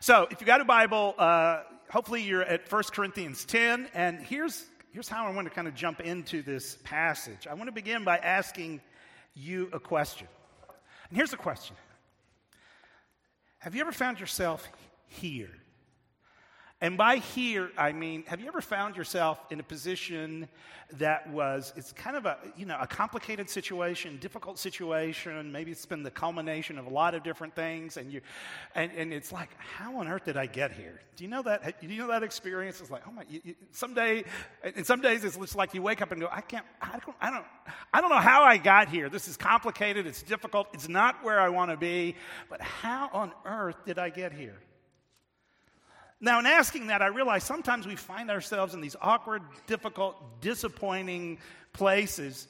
So, if you got a Bible, uh, hopefully you're at 1 Corinthians 10. And here's, here's how I want to kind of jump into this passage. I want to begin by asking you a question. And here's the question Have you ever found yourself here? And by here, I mean, have you ever found yourself in a position that was, it's kind of a, you know, a complicated situation, difficult situation. Maybe it's been the culmination of a lot of different things. And you, and, and it's like, how on earth did I get here? Do you know that? Do you know that experience? It's like, oh my, you, you, someday, and some days it's just like you wake up and go, I can't, I don't, I don't, I don't know how I got here. This is complicated. It's difficult. It's not where I want to be. But how on earth did I get here? Now, in asking that, I realize sometimes we find ourselves in these awkward, difficult, disappointing places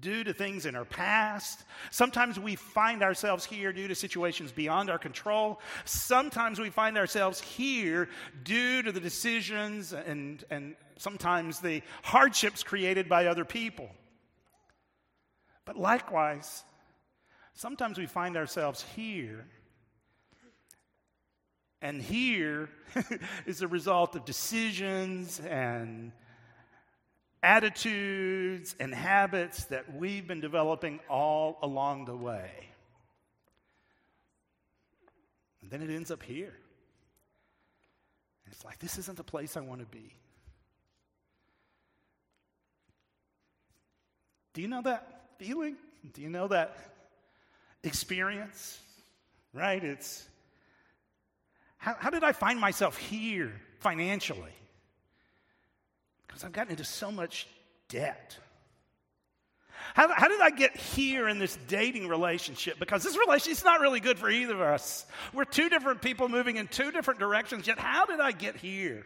due to things in our past. Sometimes we find ourselves here due to situations beyond our control. Sometimes we find ourselves here due to the decisions and, and sometimes the hardships created by other people. But likewise, sometimes we find ourselves here and here is a result of decisions and attitudes and habits that we've been developing all along the way. And then it ends up here. It's like, this isn't the place I want to be. Do you know that feeling? Do you know that experience? Right? It's how, how did I find myself here financially? Because I've gotten into so much debt. How, how, did I get here in this dating relationship? Because this relationship is not really good for either of us. We're two different people moving in two different directions, yet how did I get here?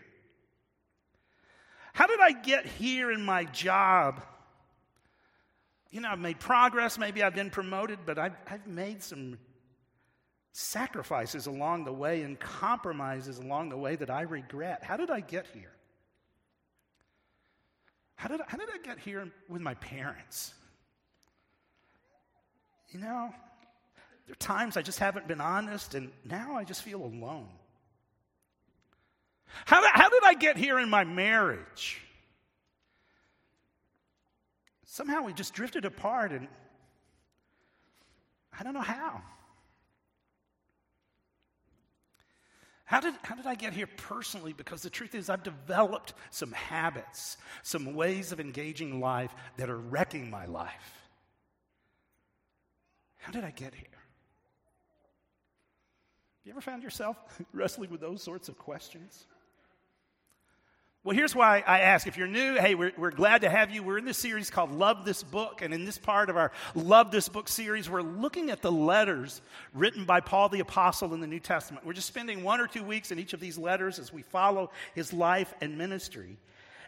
How did I get here in my job? You know, I've made progress, maybe I've been promoted, but I've, I've made some sacrifices along the way and compromises along the way that I regret. How did I get here? How did, I, how did I get here with my parents? You know, there are times I just haven't been honest, and now I just feel alone. How, how did I get here in my marriage? Somehow we just drifted apart, and I don't know how. How did, how did I get here personally? Because the truth is, I've developed some habits, some ways of engaging life that are wrecking my life. How did I get here? Have you ever found yourself wrestling with those sorts of questions? Well, here's why I ask. If you're new, hey, we're, we're glad to have you. We're in this series called Love This Book. And in this part of our Love This Book series, we're looking at the letters written by Paul the Apostle in the New Testament. We're just spending one or two weeks in each of these letters as we follow his life and ministry.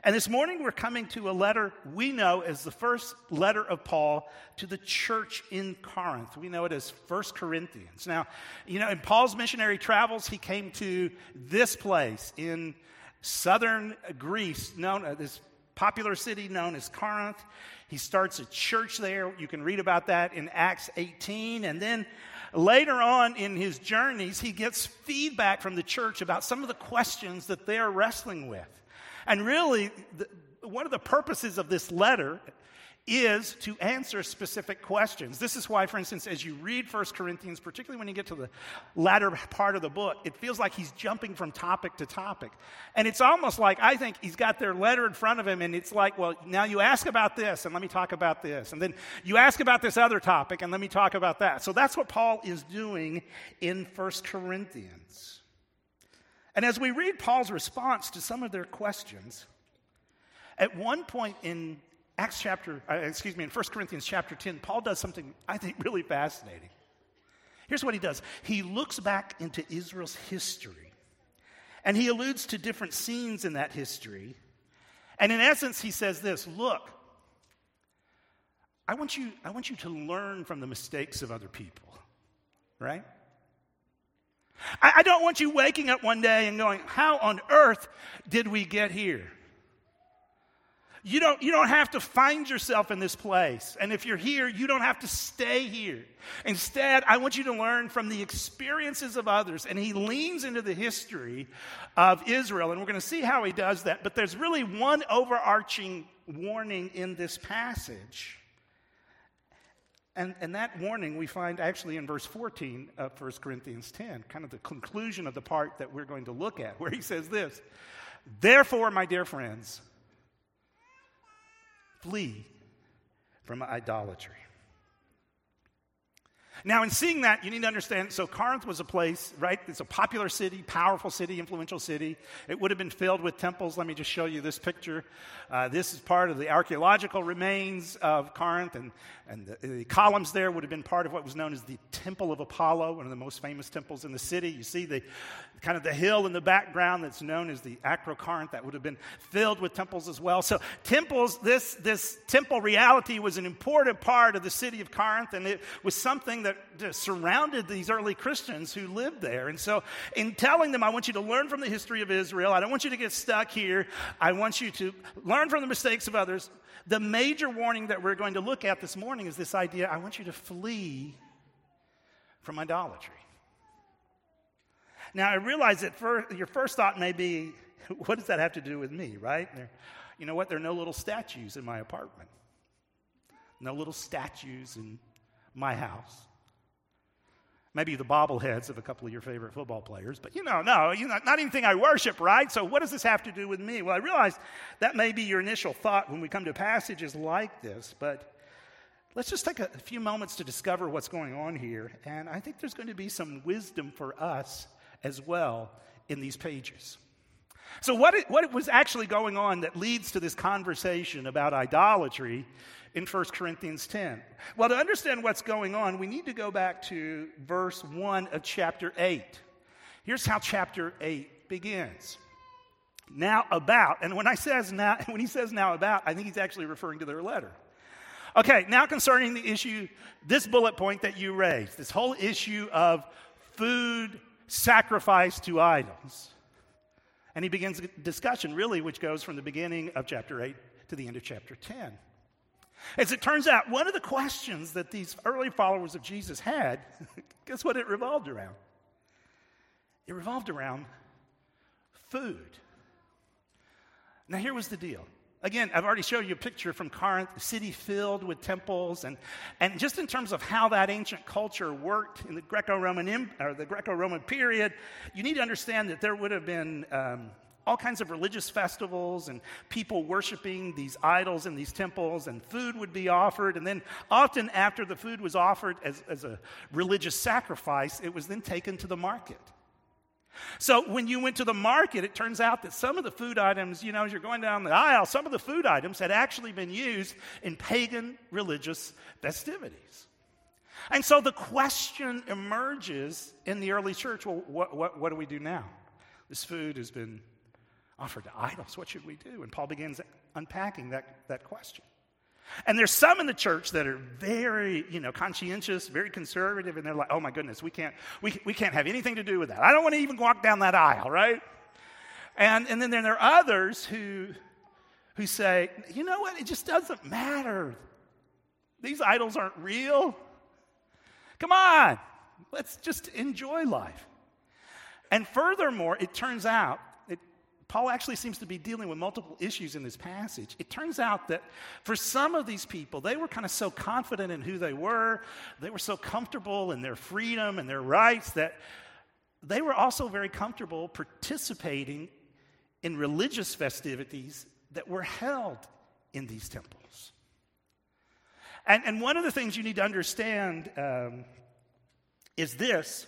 And this morning, we're coming to a letter we know as the first letter of Paul to the church in Corinth. We know it as First Corinthians. Now, you know, in Paul's missionary travels, he came to this place in southern Greece, known as uh, this popular city known as Corinth. He starts a church there. You can read about that in Acts 18. And then later on in his journeys, he gets feedback from the church about some of the questions that they're wrestling with. And really, the, one of the purposes of this letter is to answer specific questions. This is why, for instance, as you read 1 Corinthians, particularly when you get to the latter part of the book, it feels like he's jumping from topic to topic. And it's almost like I think he's got their letter in front of him, and it's like, well, now you ask about this, and let me talk about this. And then you ask about this other topic, and let me talk about that. So that's what Paul is doing in 1 Corinthians. And as we read Paul's response to some of their questions, at one point in Acts chapter, uh, excuse me, in 1 Corinthians chapter 10, Paul does something I think really fascinating. Here's what he does he looks back into Israel's history, and he alludes to different scenes in that history. And in essence, he says this Look, I want you, I want you to learn from the mistakes of other people, right? I, I don't want you waking up one day and going, How on earth did we get here? You don't, you don't have to find yourself in this place. And if you're here, you don't have to stay here. Instead, I want you to learn from the experiences of others. And he leans into the history of Israel. And we're going to see how he does that. But there's really one overarching warning in this passage. And, and that warning we find actually in verse 14 of 1 Corinthians 10, kind of the conclusion of the part that we're going to look at, where he says this Therefore, my dear friends, Flee from idolatry. Now, in seeing that, you need to understand so Corinth was a place, right? It's a popular city, powerful city, influential city. It would have been filled with temples. Let me just show you this picture. Uh, this is part of the archaeological remains of Corinth, and, and the, the, columns there would have been part of what was known as the Temple of Apollo, one of the most famous temples in the city. You see the kind of the hill in the background that's known as the Acrocorinth that would have been filled with temples as well. So, temples, this, this temple reality was an important part of the city of Corinth, and it was something that surrounded these early Christians who lived there. And so, in telling them, I want you to learn from the history of Israel, I don't want you to get stuck here, I want you to learn from the mistakes of others. The major warning that we're going to look at this morning is this idea I want you to flee from idolatry. Now, I realize that for, your first thought may be, what does that have to do with me, right? You know what? There are no little statues in my apartment, no little statues in my house. Maybe the bobbleheads of a couple of your favorite football players, but you know, no, you know, not anything I worship, right? So, what does this have to do with me? Well, I realize that may be your initial thought when we come to passages like this, but let's just take a few moments to discover what's going on here. And I think there's going to be some wisdom for us as well in these pages. So, what, it, what was actually going on that leads to this conversation about idolatry in 1 Corinthians 10? Well, to understand what's going on, we need to go back to verse 1 of chapter 8. Here's how chapter 8 begins. Now about, and when I says now, when he says now about, I think he's actually referring to their letter. Okay, now concerning the issue, this bullet point that you raised, this whole issue of food sacrifice to idols. And he begins a discussion, really, which goes from the beginning of chapter 8 to the end of chapter 10. As it turns out, one of the questions that these early followers of Jesus had, guess what it revolved around? It revolved around food. Now, here was the deal Again, I've already showed you a picture from Corinth, a city filled with temples, and, and just in terms of how that ancient culture worked in the Greco-Roman or the Greco-Roman period, you need to understand that there would have been um, all kinds of religious festivals and people worshiping these idols in these temples, and food would be offered. And then, often after the food was offered as, as a religious sacrifice, it was then taken to the market. So when you went to the market, it turns out that some of the food items, you know, as you're going down the aisle, some of the food items had actually been used in pagan religious festivities. And so the question emerges in the early church well, what, what, what do we do now? This food has been offered to idols. What should we do? And Paul begins unpacking that, that question. And there's some in the church that are very, you know, conscientious, very conservative, and they're like, oh my goodness, we can't, we, we can't have anything to do with that. I don't want to even walk down that aisle, right? And, and then there are others who, who say, you know what, it just doesn't matter. These idols aren't real. Come on, let's just enjoy life. And furthermore, it turns out Paul actually seems to be dealing with multiple issues in this passage. It turns out that for some of these people, they were kind of so confident in who they were, they were so comfortable in their freedom and their rights that they were also very comfortable participating in religious festivities that were held in these temples. And, and one of the things you need to understand um, is this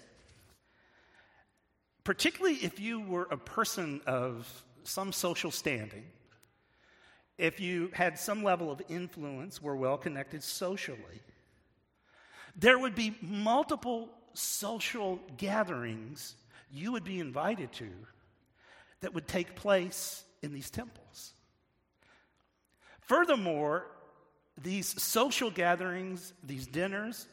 particularly if you were a person of some social standing, if you had some level of influence, were well connected socially, there would be multiple social gatherings you would be invited to that would take place in these temples. Furthermore, these social gatherings, these dinners,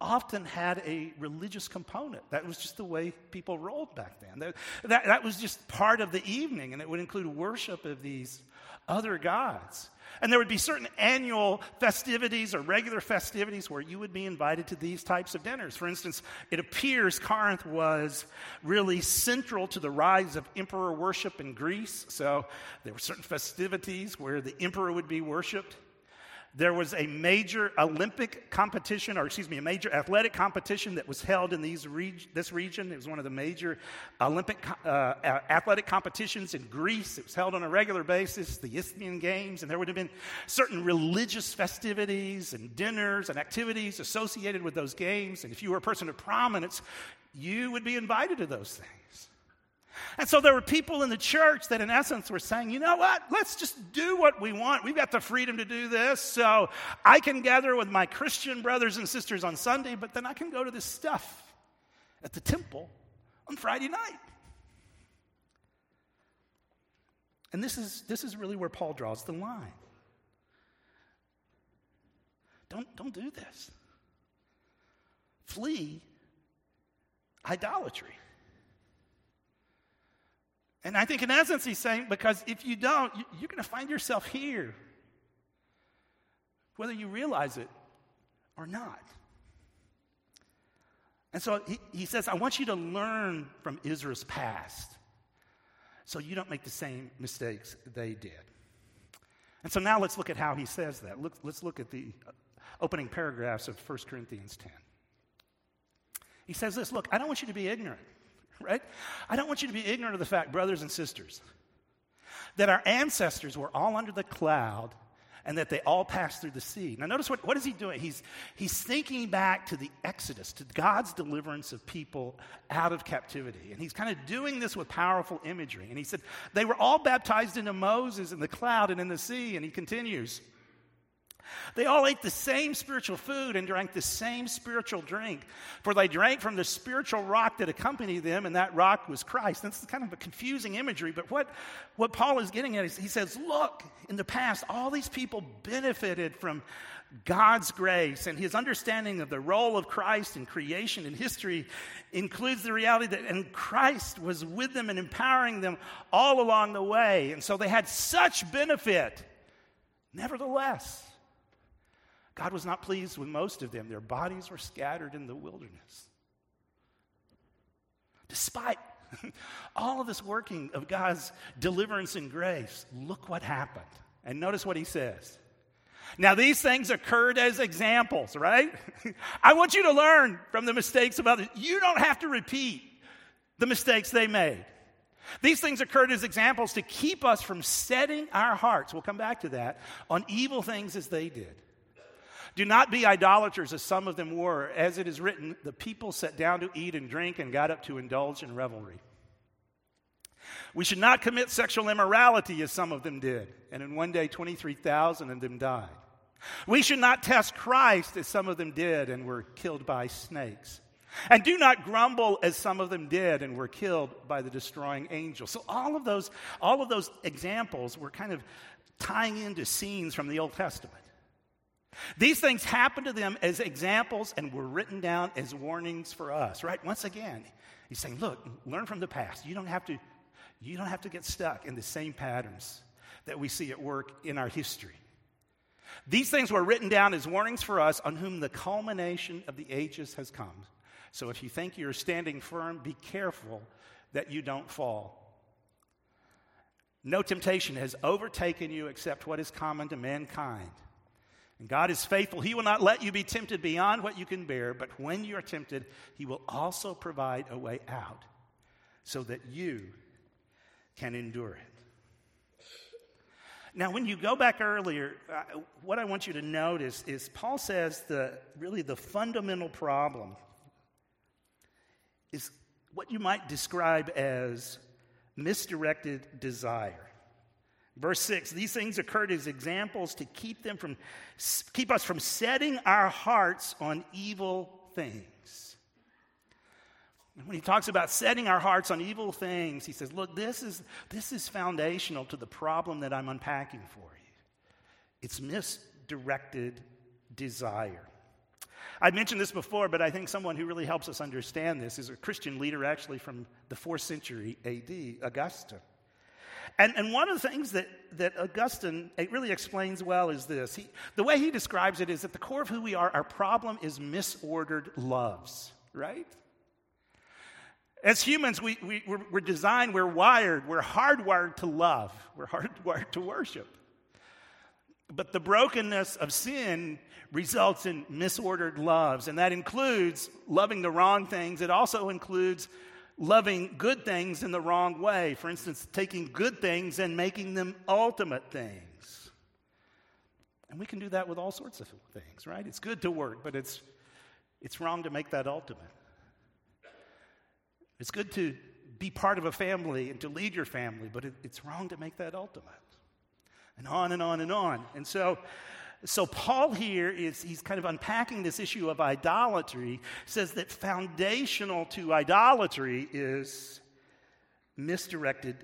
often had a religious component. That was just the way people rolled back then. That, that, that, was just part of the evening, and it would include worship of these other gods. And there would be certain annual festivities or regular festivities where you would be invited to these types of dinners. For instance, it appears Corinth was really central to the rise of emperor worship in Greece. So there were certain festivities where the emperor would be worshiped. There was a major Olympic competition, or excuse me, a major athletic competition that was held in these reg- this region. It was one of the major Olympic uh, athletic competitions in Greece. It was held on a regular basis, the Isthmian Games, and there would have been certain religious festivities and dinners and activities associated with those games. And if you were a person of prominence, you would be invited to those things. And so there were people in the church that, in essence, were saying, you know what? Let's just do what we want. We've got the freedom to do this. So I can gather with my Christian brothers and sisters on Sunday, but then I can go to this stuff at the temple on Friday night. And this is, this is really where Paul draws the line. Don't, don't do this. Flee idolatry. And I think, in essence, he's saying, because if you don't, you're going to find yourself here, whether you realize it or not. And so he, he says, I want you to learn from Israel's past so you don't make the same mistakes they did. And so now let's look at how he says that. Look, let's look at the uh, opening paragraphs of 1 Corinthians 10. He says this Look, I don't want you to be ignorant right? I don't want you to be ignorant of the fact, brothers and sisters, that our ancestors were all under the cloud and that they all passed through the sea. Now, notice what, what is he doing? He's, he's thinking back to the Exodus, to God's deliverance of people out of captivity. And he's kind of doing this with powerful imagery. And he said, they were all baptized into Moses in the cloud and in the sea. And he continues, they all ate the same spiritual food and drank the same spiritual drink, for they drank from the spiritual rock that accompanied them, and that rock was Christ. That's kind of a confusing imagery, but what, what Paul is getting at is he says, Look, in the past, all these people benefited from God's grace, and his understanding of the role of Christ in creation and history includes the reality that and Christ was with them and empowering them all along the way. And so they had such benefit. Nevertheless, God was not pleased with most of them. Their bodies were scattered in the wilderness. Despite all of this working of God's deliverance and grace, look what happened. And notice what he says. Now, these things occurred as examples, right? I want you to learn from the mistakes of others. You don't have to repeat the mistakes they made. These things occurred as examples to keep us from setting our hearts, we'll come back to that, on evil things as they did. Do not be idolaters, as some of them were. As it is written, the people sat down to eat and drink and got up to indulge in revelry. We should not commit sexual immorality, as some of them did. And in one day, 23,000 of them died. We should not test Christ, as some of them did and were killed by snakes. And do not grumble as some of them did and were killed by the destroying angel. So all of those, all of those examples were kind of tying into scenes from the Old Testament. These things happened to them as examples and were written down as warnings for us, right? Once again, he's saying, look, learn from the past. You don't have to, you don't have to get stuck in the same patterns that we see at work in our history. These things were written down as warnings for us on whom the culmination of the ages has come. So if you think you're standing firm, be careful that you don't fall. No temptation has overtaken you except what is common to mankind. And God is faithful. He will not let you be tempted beyond what you can bear, but when you are tempted, He will also provide a way out so that you can endure it. Now, when you go back earlier, uh, what I want you to notice is Paul says the really the fundamental problem is what you might describe as misdirected desire. Verse 6 These things occurred as examples to keep, them from, keep us from setting our hearts on evil things. And When he talks about setting our hearts on evil things, he says, Look, this is, this is foundational to the problem that I'm unpacking for you. It's misdirected desire. I've mentioned this before, but I think someone who really helps us understand this is a Christian leader, actually from the fourth century AD, Augustine. And, and one of the things that, that Augustine really explains well is this. He, the way he describes it is at the core of who we are, our problem is misordered loves, right? As humans, we, we, we're, we're designed, we're wired, we're hardwired to love, we're hardwired to worship. But the brokenness of sin results in misordered loves, and that includes loving the wrong things. It also includes loving good things in the wrong way. For instance, taking good things and making them ultimate things. And we can do that with all sorts of things, right? It's good to work, but it's, it's wrong to make that ultimate. It's good to be part of a family and to lead your family, but it, it's wrong to make that ultimate. And on and on and on. And so, so Paul here is he's kind of unpacking this issue of idolatry, says that foundational to idolatry is misdirected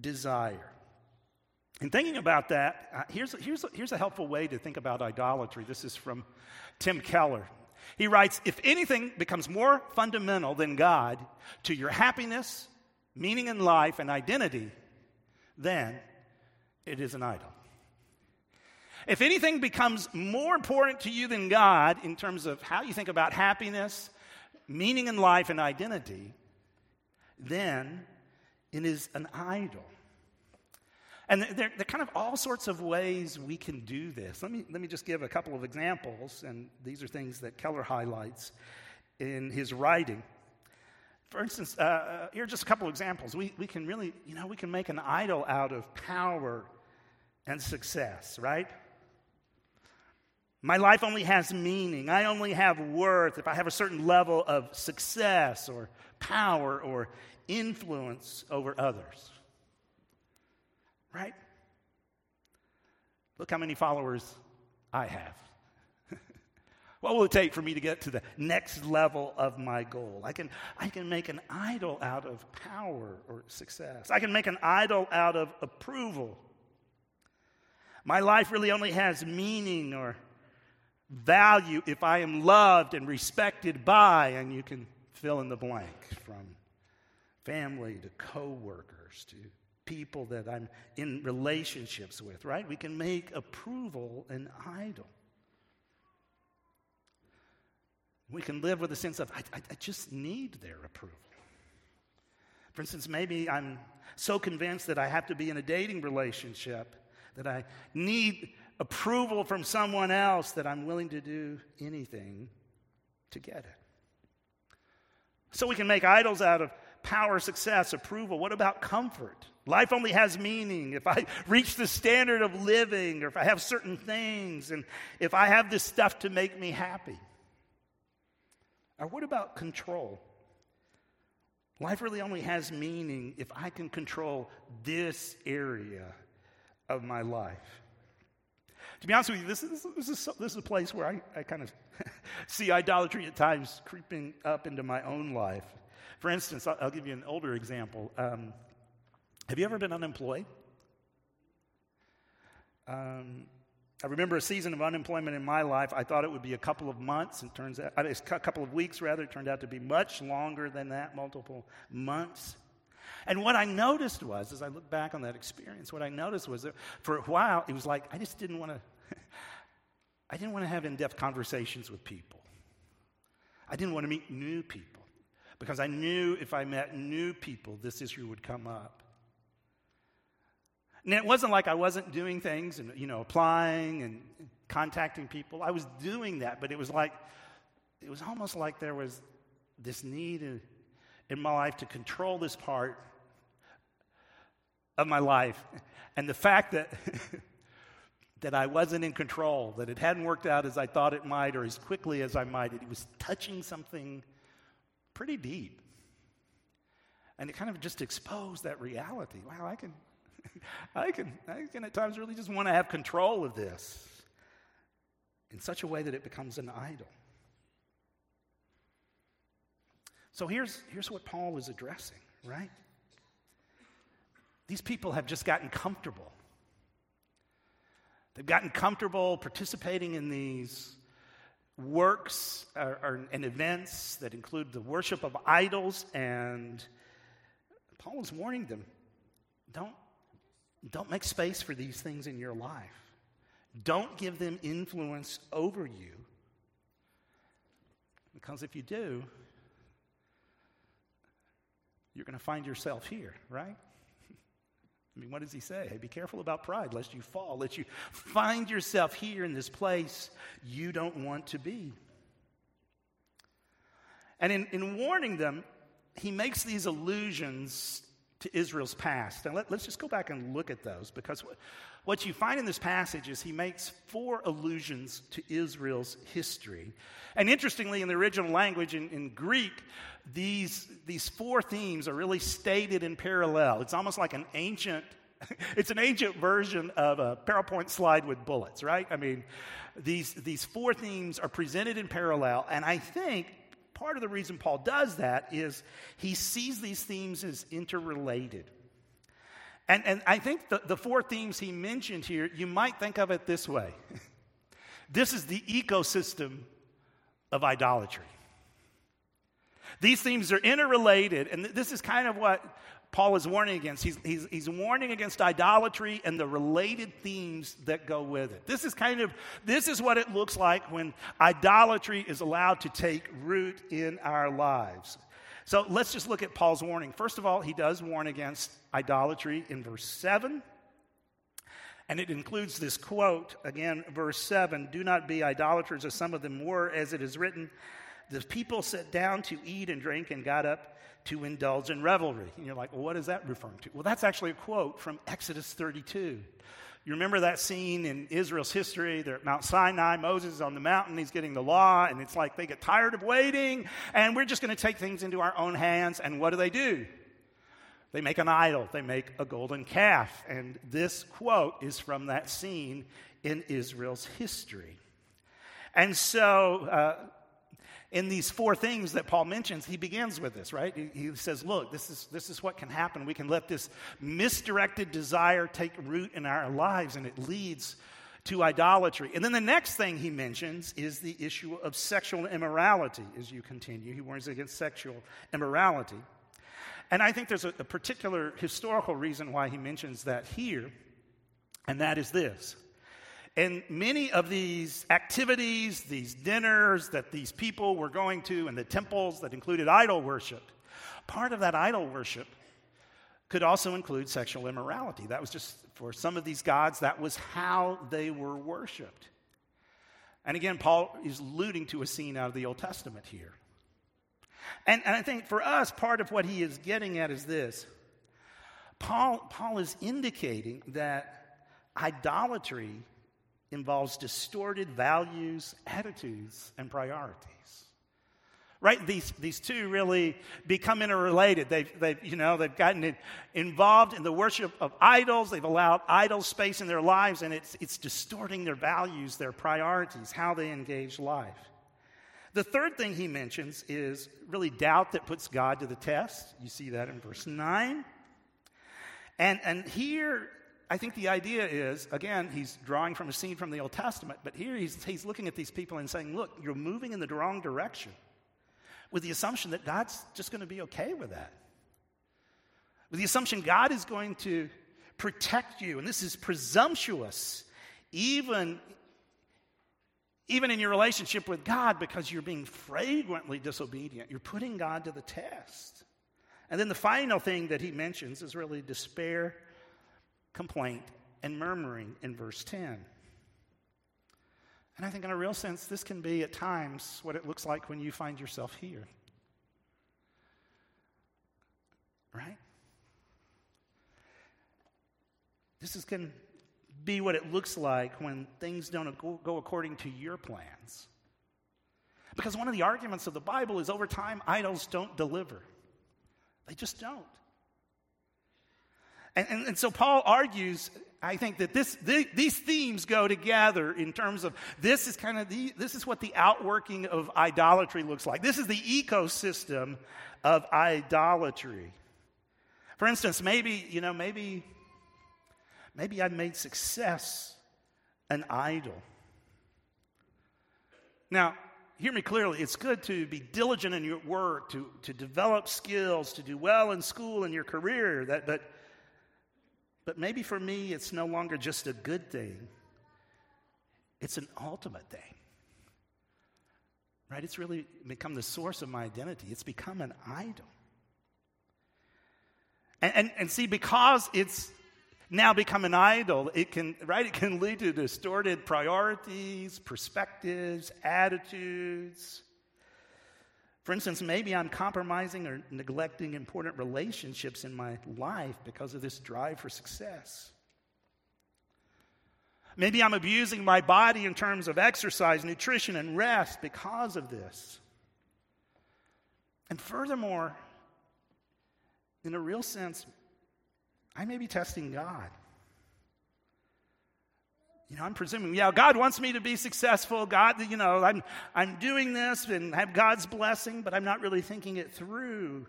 desire. And thinking about that, uh, here's, here's, here's a helpful way to think about idolatry. This is from Tim Keller. He writes If anything becomes more fundamental than God to your happiness, meaning in life, and identity, then it is an idol. If anything becomes more important to you than God in terms of how you think about happiness, meaning in life, and identity, then it is an idol. And there, there, are kind of all sorts of ways we can do this. Let me, let me just give a couple of examples, and these are things that Keller highlights in his writing. For instance, uh, uh here are just a couple of examples. We, we can really, you know, we can make an idol out of power and success, right? My life only has meaning. I only have worth if I have a certain level of success or power or influence over others right? Look how many followers I have. what will it take for me to get to the next level of my goal? I can, I can make an idol out of power or success. I can make an idol out of approval. My life really only has meaning or value if I am loved and respected by, and you can fill in the blank from family to coworkers to people that I'm in relationships with, right? We can make approval an idol. We can live with a sense of, I, I, I just need their approval. For instance, maybe I'm so convinced that I have to be in a dating relationship that I need approval from someone else that I'm willing to do anything to get it. So we can make idols out of power, success, approval. What about comfort? Life only has meaning if I reach the standard of living, or if I have certain things, and if I have this stuff to make me happy. Or what about control? Life really only has meaning if I can control this area of my life. To be honest with you, this is, this is, this is a place where I, I kind of see idolatry at times creeping up into my own life. For instance, I'll, I'll give you an older example. Um, have you ever been unemployed? Um, I remember a season of unemployment in my life. I thought it would be a couple of months. It turns out, a couple of weeks rather. It turned out to be much longer than that, multiple months. And what I noticed was, as I look back on that experience, what I noticed was that for a while, it was like I just didn't want to. I didn't want to have in-depth conversations with people. I didn't want to meet new people because I knew if I met new people, this issue would come up. And it wasn't like I wasn't doing things and, you know, applying and contacting people. I was doing that, but it was like, it was almost like there was this need in, in my life to control this part of my life. And the fact that, that I wasn't in control, that it hadn't worked out as I thought it might or as quickly as I might, it was touching something pretty deep. And it kind of just exposed that reality. Wow, I can, I can, I can at times really just want to have control of this in such a way that it becomes an idol. So here's, here's what Paul is addressing, right? These people have just gotten comfortable. They've gotten comfortable participating in these works or, or, and events that include the worship of idols, and Paul is warning them don't, don't make space for these things in your life. Don't give them influence over you. Because if you do, you're going to find yourself here, right? I mean, what does he say? Hey, be careful about pride, lest you fall, lest you find yourself here in this place you don't want to be. And in, in warning them, he makes these allusions to Israel's past. And let, us just go back and look at those because what, what you find in this passage is he makes four allusions to Israel's history. And interestingly, in the original language, in, in Greek, these, these four themes are really stated in parallel. It's almost like an ancient it's an ancient version of a PowerPoint slide with bullets, right? I mean, these, these four themes are presented in parallel, and I think part of the reason Paul does that is he sees these themes as interrelated. And, and I think the, the four themes he mentioned here, you might think of it this way this is the ecosystem of idolatry. These themes are interrelated, and this is kind of what Paul is warning against. He's, he's, he's warning against idolatry and the related themes that go with it. This is kind of, this is what it looks like when idolatry is allowed to take root in our lives. So let's just look at Paul's warning. First of all, he does warn against idolatry in verse 7. And it includes this quote, again, verse 7 Do not be idolaters as some of them were, as it is written, the people sat down to eat and drink and got up to indulge in revelry. And you're like, well, what is that referring to? Well, that's actually a quote from Exodus 32. You remember that scene in Israel's history? They're at Mount Sinai. Moses is on the mountain. He's getting the law. And it's like they get tired of waiting. And we're just going to take things into our own hands. And what do they do? They make an idol. They make a golden calf. And this quote is from that scene in Israel's history. And so uh, in these four things that Paul mentions, he begins with this, right? He, says, Look, this is, this is what can happen. We can let this misdirected desire take root in our lives, and it leads to idolatry. And then the next thing he mentions is the issue of sexual immorality as you continue. He warns against sexual immorality. And I think there's a, a particular historical reason why he mentions that here, and that is this and many of these activities, these dinners that these people were going to, and the temples that included idol worship, part of that idol worship could also include sexual immorality. That was just, for some of these gods, that was how they were worshiped. And again, Paul is alluding to a scene out of the Old Testament here. And, and I think for us, part of what he is getting at is this Paul, Paul is indicating that idolatry involves distorted values, attitudes, and priorities. Right? These, these two really become interrelated. They've, they've, you know, they've gotten involved in the worship of idols. They've allowed idols space in their lives, and it's, it's distorting their values, their priorities, how they engage life. The third thing he mentions is really doubt that puts God to the test. You see that in verse 9. And, and here I think the idea is, again, he's drawing from a scene from the Old Testament, but here he's, he's looking at these people and saying, look, you're moving in the wrong direction with the assumption that God's just going to be okay with that. With the assumption God is going to protect you. And this is presumptuous, even, even in your relationship with God, because you're being fragrantly disobedient. You're putting God to the test. And then the final thing that he mentions is really despair complaint, and murmuring in verse 10. And I think, in a real sense, this can be at times what it looks like when you find yourself here. Right? This is, can be what it looks like when things don't go according to your plans. Because one of the arguments of the Bible is over time, idols don't deliver. They just don't. And, and, and so Paul argues, I think that this, the, these themes go together in terms of this is kind of the, this is what the outworking of idolatry looks like. This is the ecosystem of idolatry. For instance, maybe, you know, maybe, maybe I've made success an idol. Now, hear me clearly. It's good to be diligent in your work, to, to develop skills, to do well in school and your career. That, but, but maybe for me, it's no longer just a good thing, it's an ultimate thing. Right? It's really become the source of my identity. It's become an idol. And, and, and see, because it's now become an idol, it can, right, it can lead to distorted priorities, perspectives, attitudes. For instance, maybe I'm compromising or neglecting important relationships in my life because of this drive for success. Maybe I'm abusing my body in terms of exercise, nutrition, and rest because of this. And furthermore, in a real sense, I may be testing God. You know, I'm presuming, yeah, God wants me to be successful. God, you know, I'm, I'm doing this and have God's blessing, but I'm not really thinking it through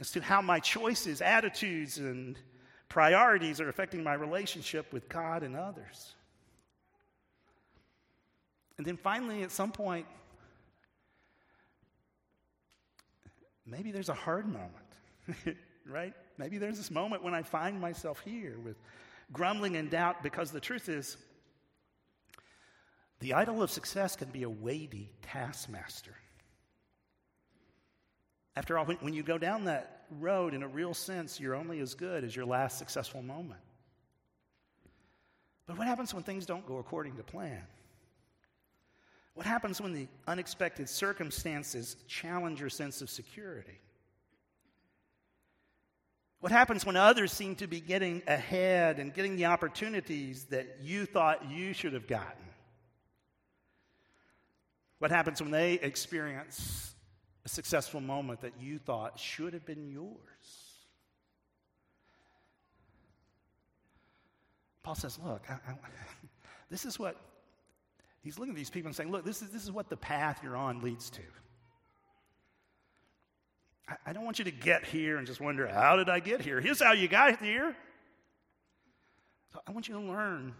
as to how my choices, attitudes, and priorities are affecting my relationship with God and others. And then finally, at some point, maybe there's a hard moment, right? Maybe there's this moment when I find myself here with grumbling and doubt because the truth is, the idol of success can be a weighty taskmaster. After all, when you go down that road in a real sense, you're only as good as your last successful moment. But what happens when things don't go according to plan? What happens when the unexpected circumstances challenge your sense of security? What happens when others seem to be getting ahead and getting the opportunities that you thought you should have gotten? What happens when they experience a successful moment that you thought should have been yours? Paul says, Look, I, I, this is what he's looking at these people and saying, Look, this is, this is what the path you're on leads to. I don't want you to get here and just wonder, how did I get here? Here's how you got here. I want you to learn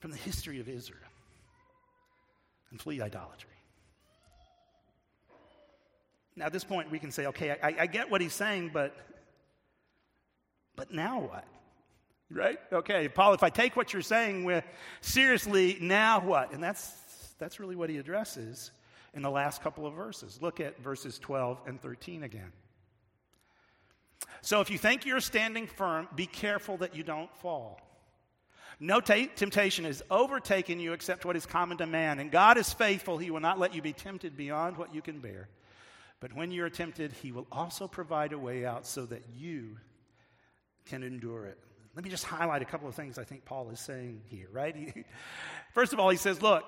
from the history of Israel and flee idolatry. Now, at this point, we can say, okay, I, I get what he's saying, but, but now what? Right? Okay, Paul, if I take what you're saying with seriously, now what? And that's, that's really what he addresses in the last couple of verses. Look at verses 12 and 13 again. So if you think you're standing firm, be careful that you don't fall. No t- temptation has overtaken you except what is common to man. And God is faithful. He will not let you be tempted beyond what you can bear. But when you are tempted, He will also provide a way out so that you can endure it. Let me just highlight a couple of things I think Paul is saying here, right? He, first of all, he says, Look,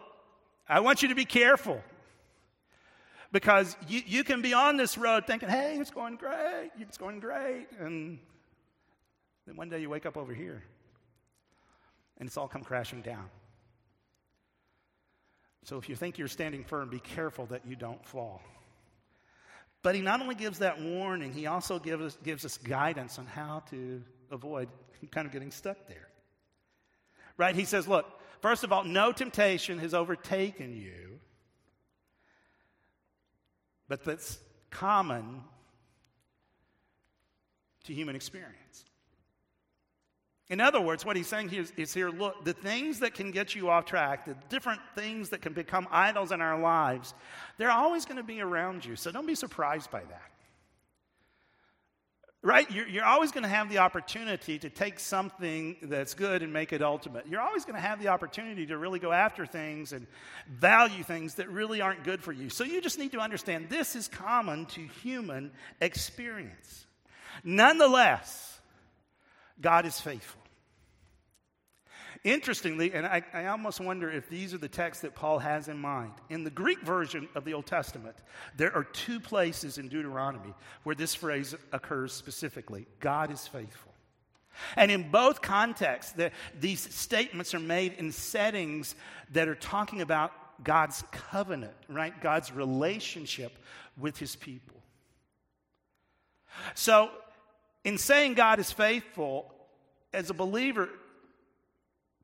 I want you to be careful because you, you can be on this road thinking, hey, it's going great, it's going great. And then one day you wake up over here and it's all come crashing down. So if you think you're standing firm, be careful that you don't fall. But he not only gives that warning, he also gives us, gives us guidance on how to avoid kind of getting stuck there. Right? He says, look, first of all, no temptation has overtaken you but that's common to human experience. In other words, what he's saying here is, is, here look, the things that can get you off track, the different things that can become idols in our lives, they're always going to be around you. So don't be surprised by that right? You're, you're always going to have the opportunity to take something that's good and make it ultimate. You're always going to have the opportunity to really go after things and value things that really aren't good for you. So you just need to understand this is common to human experience. Nonetheless, God is faithful. Interestingly, and I, I, almost wonder if these are the texts that Paul has in mind. In the Greek version of the Old Testament, there are two places in Deuteronomy where this phrase occurs specifically God is faithful. And in both contexts, the, these statements are made in settings that are talking about God's covenant, right? God's relationship with his people. So, in saying God is faithful, as a believer,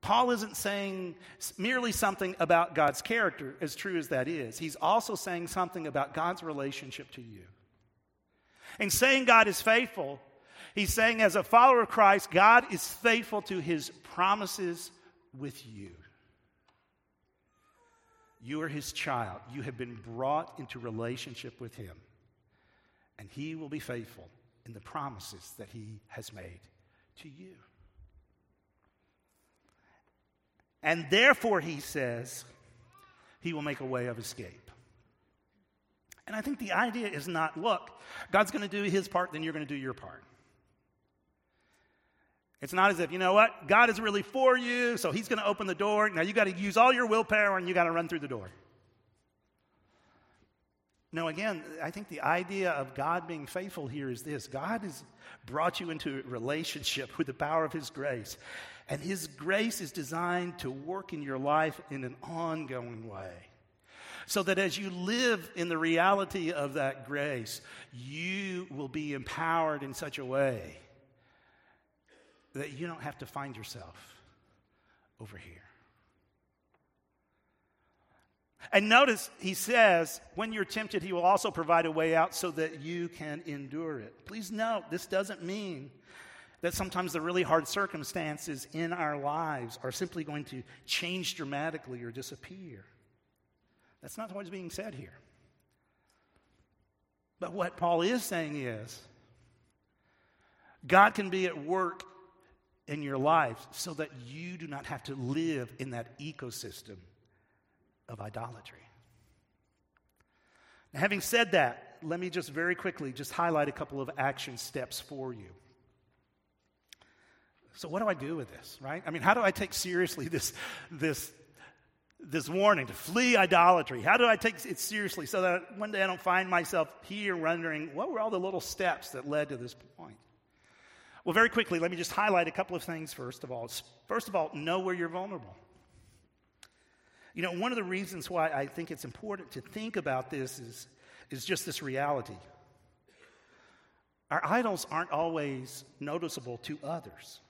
Paul isn't saying merely something about God's character, as true as that is. He's also saying something about God's relationship to you. In saying God is faithful, he's saying as a follower of Christ, God is faithful to his promises with you. You are his child. You have been brought into relationship with him. And he will be faithful in the promises that he has made to you. And therefore, he says, he will make a way of escape. And I think the idea is not look, God's going to do his part, then you're going to do your part. It's not as if, you know what, God is really for you, so he's going to open the door. Now you got to use all your willpower and you got to run through the door. No, again, I think the idea of God being faithful here is this God has brought you into a relationship with the power of His grace. And His grace is designed to work in your life in an ongoing way. So that as you live in the reality of that grace, you will be empowered in such a way that you don't have to find yourself over here. And notice he says, when you're tempted, he will also provide a way out so that you can endure it. Please note, this doesn't mean that sometimes the really hard circumstances in our lives are simply going to change dramatically or disappear. That's not what's being said here. But what Paul is saying is, God can be at work in your life so that you do not have to live in that ecosystem of idolatry. Now, having said that, let me just very quickly just highlight a couple of action steps for you. So, what do I do with this, right? I mean, how do I take seriously this, this, this warning to flee idolatry? How do I take it seriously so that one day I don't find myself here wondering what were all the little steps that led to this point? Well, very quickly, let me just highlight a couple of things first of all. First of all, know where you're vulnerable. You know, one of the reasons why I think it's important to think about this is, is just this reality. Our idols aren't always noticeable to others.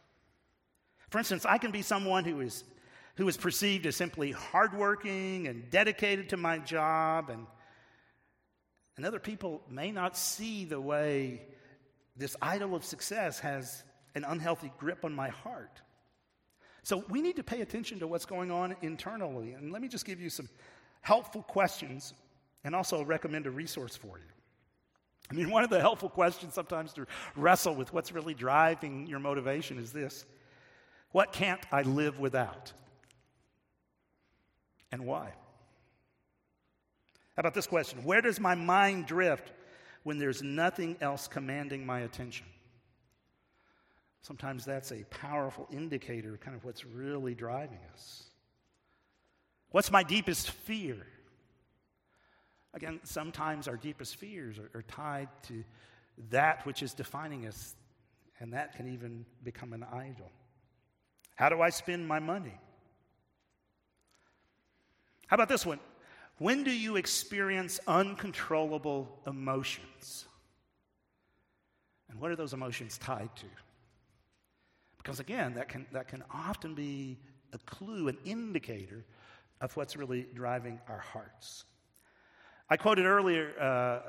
For instance, I can be someone who is, who is perceived as simply hardworking and dedicated to my job, and, and other people may not see the way this idol of success has an unhealthy grip on my heart. So we need to pay attention to what's going on internally. And let me just give you some helpful questions and also recommend a resource for you. I mean, one of the helpful questions sometimes to wrestle with what's really driving your motivation is this What can't I live without? And why? How about this question Where does my mind drift when there's nothing else commanding my attention? Sometimes that's a powerful indicator of kind of what's really driving us. What's my deepest fear? Again, sometimes our deepest fears are, are tied to that which is defining us, and that can even become an idol. How do I spend my money? How about this one? When do you experience uncontrollable emotions? And what are those emotions tied to? Because again, that can, that can often be a clue, an indicator of what's really driving our hearts. I quoted earlier uh,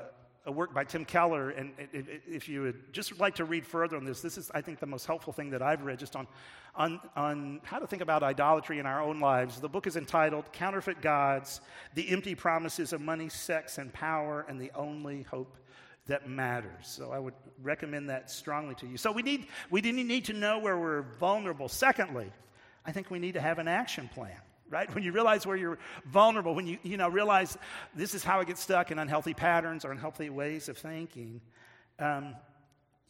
a work by Tim Keller, and if you would just like to read further on this, this is, I think, the most helpful thing that I've read just on, on, on how to think about idolatry in our own lives. The book is entitled Counterfeit Gods The Empty Promises of Money, Sex, and Power, and the Only Hope that matters. So I would recommend that strongly to you. So we need we didn't need to know where we're vulnerable. Secondly, I think we need to have an action plan. Right? When you realize where you're vulnerable, when you, you know, realize this is how I get stuck in unhealthy patterns or unhealthy ways of thinking, um,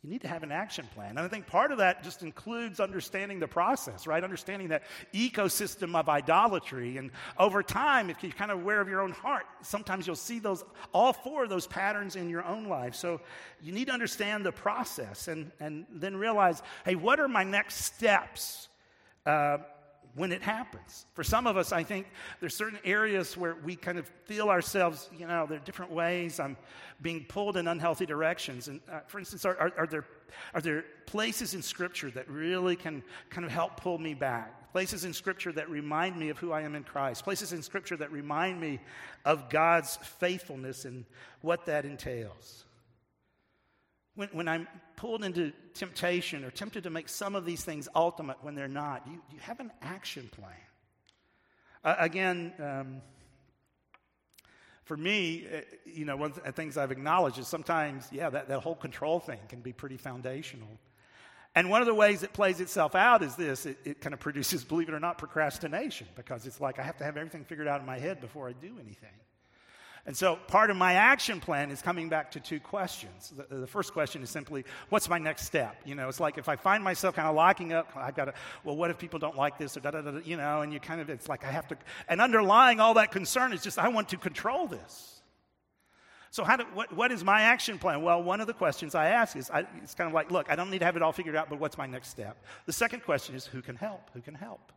you need to have an action plan. And I think part of that just includes understanding the process, right? Understanding that ecosystem of idolatry. And over time, if you're kind of aware of your own heart, sometimes you'll see those, all four of those patterns in your own life. So you need to understand the process and, and then realize, hey, what are my next steps? Uh, when it happens. For some of us, I think there's certain areas where we kind of feel ourselves, you know, there are different ways I'm being pulled in unhealthy directions. And uh, for instance, are, are, are, there, are there places in Scripture that really can kind of help pull me back? Places in Scripture that remind me of who I am in Christ? Places in Scripture that remind me of God's faithfulness and what that entails? When, when I'm pulled into temptation or tempted to make some of these things ultimate when they're not, you, you have an action plan? Uh, again, um, for me, uh, you know, one of the things I've acknowledged is sometimes, yeah, that, that whole control thing can be pretty foundational. And one of the ways it plays itself out is this it, it kind of produces, believe it or not, procrastination because it's like I have to have everything figured out in my head before I do anything. And so part of my action plan is coming back to two questions. The, the, first question is simply, what's my next step? You know, it's like if I find myself kind of locking up, I've got to, well, what if people don't like this or da da da, you know, and you kind of, it's like I have to, and underlying all that concern is just, I want to control this. So, how do, what, what is my action plan? Well, one of the questions I ask is I, it's kind of like, look, I don't need to have it all figured out, but what's my next step? The second question is, who can help? Who can help?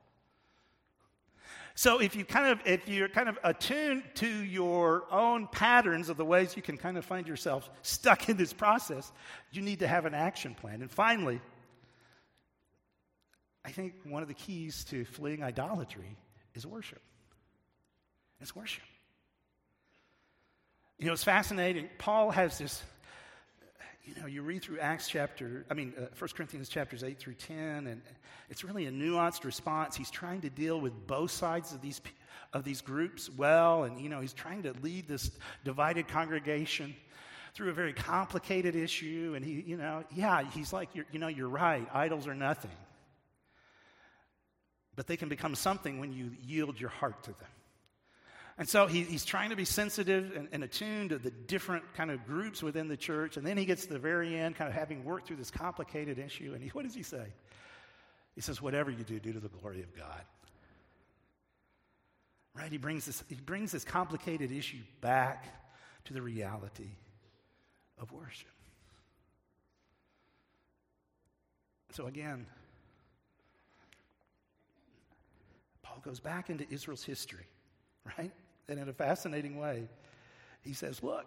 So if you kind of if you're kind of attuned to your own patterns of the ways you can kind of find yourself stuck in this process, you need to have an action plan. And finally, I think one of the keys to fleeing idolatry is worship. It's worship. You know, it's fascinating. Paul has this you know, you read through Acts chapter, I mean, uh, 1 Corinthians chapters 8 through 10, and it's really a nuanced response. He's trying to deal with both sides of these, of these groups well, and, you know, he's trying to lead this divided congregation through a very complicated issue. And he, you know, yeah, he's like, you know, you're right, idols are nothing. But they can become something when you yield your heart to them. And so he, he's trying to be sensitive and, and, attuned to the different kind of groups within the church. And then he gets to the very end, kind of having worked through this complicated issue. And he, what does he say? He says, Whatever you do, do to the glory of God. Right? He brings this, he brings this complicated issue back to the reality of worship. So again, Paul goes back into Israel's history, right? And in a fascinating way, he says, Look,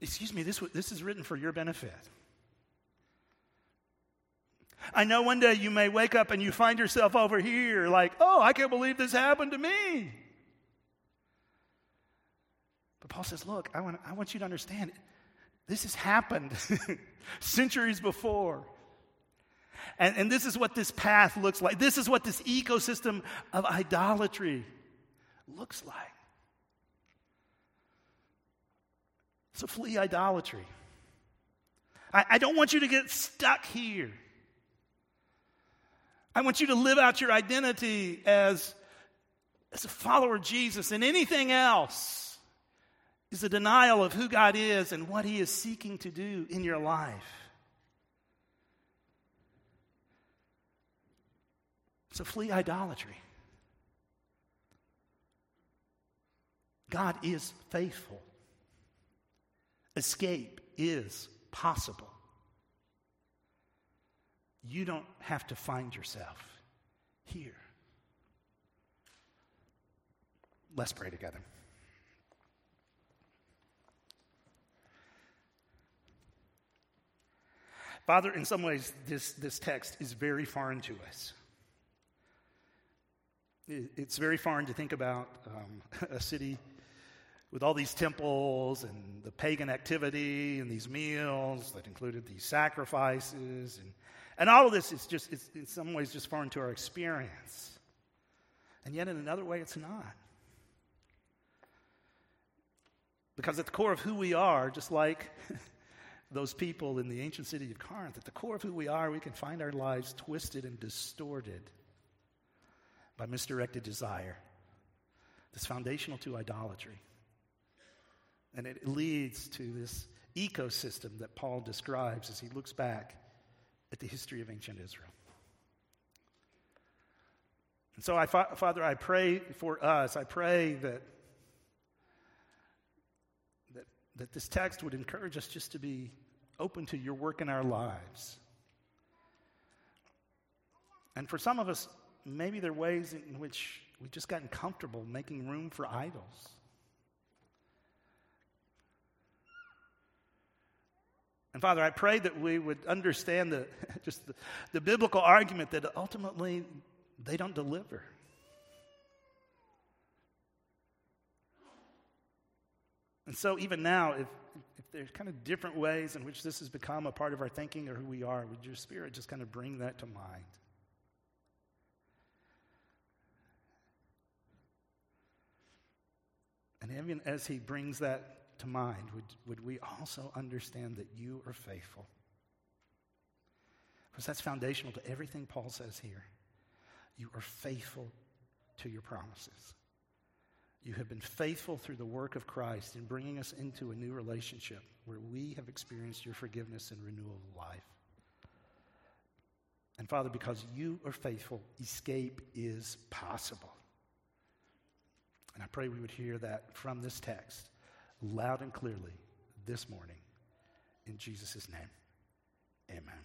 excuse me, this, this is written for your benefit. I know one day you may wake up and you find yourself over here like, oh, I can't believe this happened to me. But Paul says, look, I want, I want you to understand this has happened centuries before. And, and this is what this path looks like. This is what this ecosystem of idolatry looks like. So flee idolatry. I, I don't want you to get stuck here. I want you to live out your identity as, as a follower of Jesus, and anything else is a denial of who God is and what He is seeking to do in your life. So flee idolatry. God is faithful. Escape is possible. You don't have to find yourself here. Let's pray together. Father, in some ways, this, this text is very foreign to us. It's very foreign to think about um, a city with all these temples and the pagan activity and these meals that included these sacrifices. And, and all of this is just, it's in some ways, just foreign to our experience. And yet, in another way, it's not. Because at the core of who we are, just like those people in the ancient city of Corinth, at the core of who we are, we can find our lives twisted and distorted by misdirected desire. That's foundational to idolatry. And it leads to this ecosystem that Paul describes as he looks back at the history of ancient Israel. And so, I, Father, I pray for us. I pray that, that, that this text would encourage us just to be open to your work in our lives. And for some of us, maybe there are ways in which we've just gotten comfortable making room for idols. And Father, I pray that we would understand the, just the, the biblical argument that ultimately they don't deliver. And so, even now, if, if there's kind of different ways in which this has become a part of our thinking or who we are, would your spirit just kind of bring that to mind? And even as he brings that to mind, would, would we also understand that you are faithful? Because that's foundational to everything Paul says here. You are faithful to your promises. You have been faithful through the work of Christ in bringing us into a new relationship where we have experienced your forgiveness and renewal of life. And Father, because you are faithful, escape is possible. And I pray we would hear that from this text loud and clearly this morning. In Jesus' name, amen.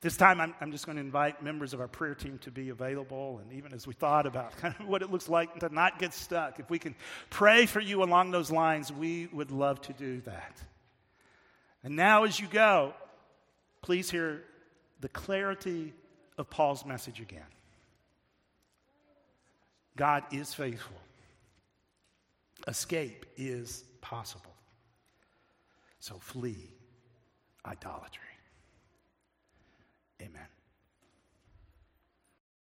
This time, I'm, I'm, just going to invite members of our prayer team to be available. And even as we thought about kind of what it looks like to not get stuck, if we can pray for you along those lines, we would love to do that. And now, as you go, please hear the clarity of Paul's message again. God is faithful, Escape is possible. So flee idolatry. Amen.